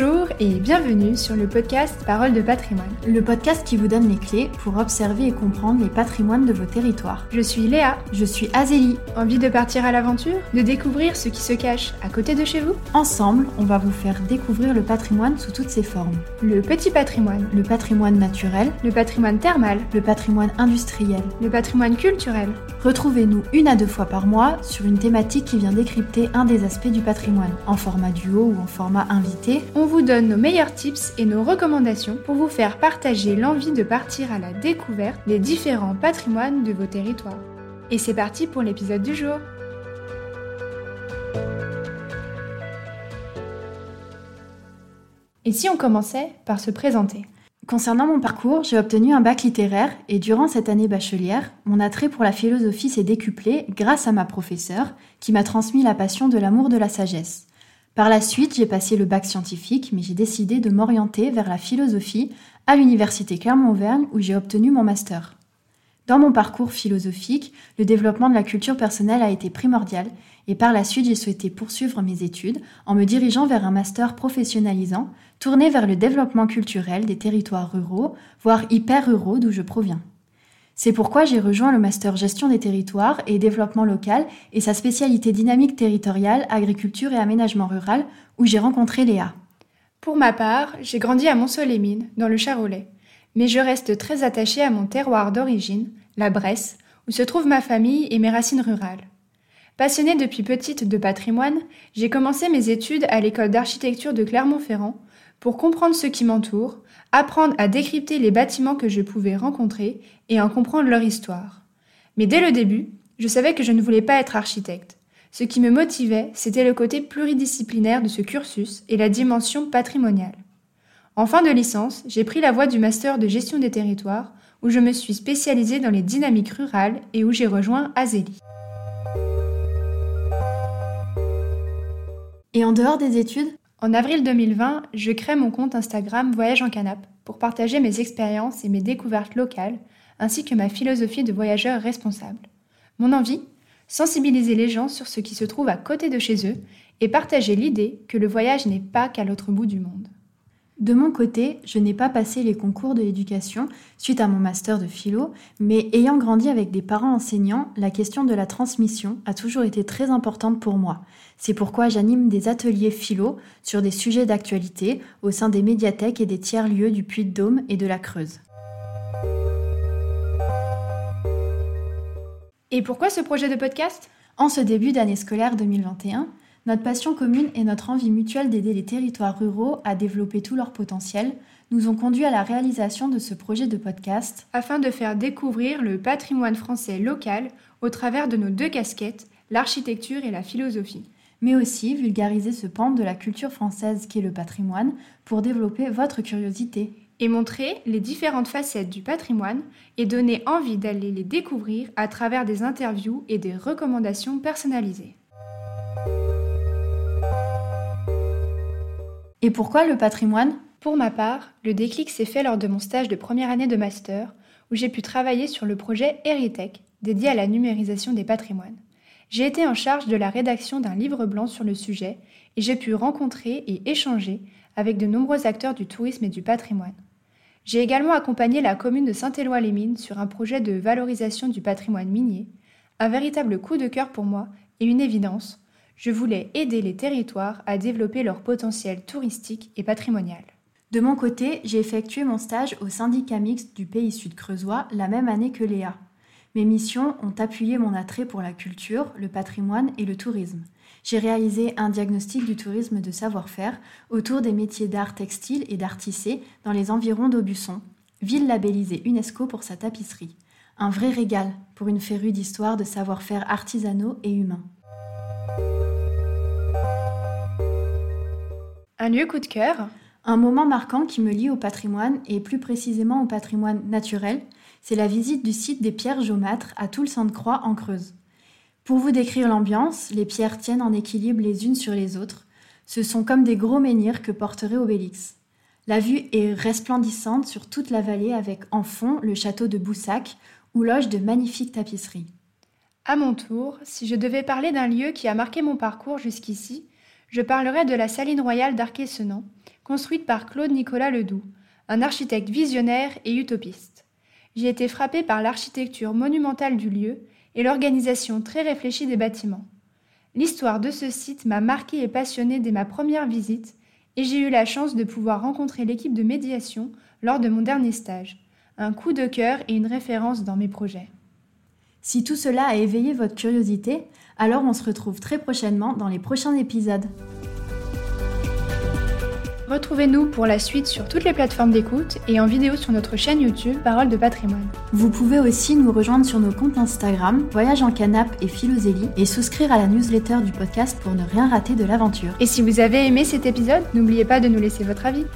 Bonjour et bienvenue sur le podcast Parole de patrimoine. Le podcast qui vous donne les clés pour observer et comprendre les patrimoines de vos territoires. Je suis Léa. Je suis Azélie. Envie de partir à l'aventure? De découvrir ce qui se cache à côté de chez vous? Ensemble, on va vous faire découvrir le patrimoine sous toutes ses formes. Le petit patrimoine. Le patrimoine naturel. Le patrimoine thermal. Le patrimoine industriel. Le patrimoine culturel. Retrouvez-nous une à deux fois par mois sur une thématique qui vient décrypter un des aspects du patrimoine, en format duo ou en format invité on vous donne nos meilleurs tips et nos recommandations pour vous faire partager l'envie de partir à la découverte des différents patrimoines de vos territoires. Et c'est parti pour l'épisode du jour. Et si on commençait par se présenter? Concernant mon parcours, j'ai obtenu un bac littéraire et durant cette année bachelière, mon attrait pour la philosophie s'est décuplé grâce à ma professeure qui m'a transmis la passion de l'amour de la sagesse. Par la suite, j'ai passé le bac scientifique, mais j'ai décidé de m'orienter vers la philosophie à l'université Clermont-Auvergne où j'ai obtenu mon master. Dans mon parcours philosophique, le développement de la culture personnelle a été primordial et par la suite j'ai souhaité poursuivre mes études en me dirigeant vers un master professionnalisant tourné vers le développement culturel des territoires ruraux, voire hyper ruraux d'où je proviens. C'est pourquoi j'ai rejoint le master gestion des territoires et développement local et sa spécialité dynamique territoriale, agriculture et aménagement rural, où j'ai rencontré Léa. Pour ma part, j'ai grandi à Montceau-les-Mines, dans le Charolais. Mais je reste très attachée à mon terroir d'origine, la Bresse, où se trouve ma famille et mes racines rurales. Passionnée depuis petite de patrimoine, j'ai commencé mes études à l'école d'architecture de Clermont-Ferrand pour comprendre ce qui m'entoure, apprendre à décrypter les bâtiments que je pouvais rencontrer et en comprendre leur histoire. Mais dès le début, je savais que je ne voulais pas être architecte. Ce qui me motivait, c'était le côté pluridisciplinaire de ce cursus et la dimension patrimoniale. En fin de licence, j'ai pris la voie du master de gestion des territoires, où je me suis spécialisée dans les dynamiques rurales et où j'ai rejoint Azélie. Et en dehors des études En avril 2020, je crée mon compte Instagram Voyage en Canap pour partager mes expériences et mes découvertes locales, ainsi que ma philosophie de voyageur responsable. Mon envie Sensibiliser les gens sur ce qui se trouve à côté de chez eux et partager l'idée que le voyage n'est pas qu'à l'autre bout du monde. De mon côté, je n'ai pas passé les concours de l'éducation suite à mon master de philo, mais ayant grandi avec des parents enseignants, la question de la transmission a toujours été très importante pour moi. C'est pourquoi j'anime des ateliers philo sur des sujets d'actualité au sein des médiathèques et des tiers-lieux du Puy-de-Dôme et de la Creuse. Et pourquoi ce projet de podcast? En ce début d'année scolaire 2021, notre passion commune et notre envie mutuelle d'aider les territoires ruraux à développer tout leur potentiel nous ont conduit à la réalisation de ce projet de podcast afin de faire découvrir le patrimoine français local au travers de nos deux casquettes, l'architecture et la philosophie. Mais aussi vulgariser ce pan de la culture française qu'est le patrimoine pour développer votre curiosité. Et montrer les différentes facettes du patrimoine et donner envie d'aller les découvrir à travers des interviews et des recommandations personnalisées. Et pourquoi le patrimoine? Pour ma part, le déclic s'est fait lors de mon stage de première année de master, où j'ai pu travailler sur le projet Heritech, dédié à la numérisation des patrimoines. J'ai été en charge de la rédaction d'un livre blanc sur le sujet et j'ai pu rencontrer et échanger avec de nombreux acteurs du tourisme et du patrimoine. J'ai également accompagné la commune de Saint-Éloi-les-Mines sur un projet de valorisation du patrimoine minier, un véritable coup de cœur pour moi et une évidence, je voulais aider les territoires à développer leur potentiel touristique et patrimonial. De mon côté, j'ai effectué mon stage au syndicat mixte du Pays Sud Creusois la même année que Léa. Mes missions ont appuyé mon attrait pour la culture, le patrimoine et le tourisme. J'ai réalisé un diagnostic du tourisme de savoir-faire autour des métiers d'art textile et d'art tissé dans les environs d'Aubusson, ville labellisée UNESCO pour sa tapisserie. Un vrai régal pour une férue d'histoire de savoir-faire artisanaux et humains. Un coup de cœur Un moment marquant qui me lie au patrimoine et plus précisément au patrimoine naturel, c'est la visite du site des pierres jaumâtres à Toul-Sainte-Croix en Creuse. Pour vous décrire l'ambiance, les pierres tiennent en équilibre les unes sur les autres. Ce sont comme des gros menhirs que porterait Obélix. La vue est resplendissante sur toute la vallée avec en fond le château de Boussac où loge de magnifiques tapisseries. À mon tour, si je devais parler d'un lieu qui a marqué mon parcours jusqu'ici, je parlerai de la saline royale d'Arquet-Senan, construite par Claude Nicolas Ledoux, un architecte visionnaire et utopiste. J'ai été frappée par l'architecture monumentale du lieu et l'organisation très réfléchie des bâtiments. L'histoire de ce site m'a marquée et passionnée dès ma première visite et j'ai eu la chance de pouvoir rencontrer l'équipe de médiation lors de mon dernier stage. Un coup de cœur et une référence dans mes projets. Si tout cela a éveillé votre curiosité, alors on se retrouve très prochainement dans les prochains épisodes. Retrouvez-nous pour la suite sur toutes les plateformes d'écoute et en vidéo sur notre chaîne YouTube Parole de patrimoine. Vous pouvez aussi nous rejoindre sur nos comptes Instagram Voyage en Canap et Philosélie et souscrire à la newsletter du podcast pour ne rien rater de l'aventure. Et si vous avez aimé cet épisode, n'oubliez pas de nous laisser votre avis.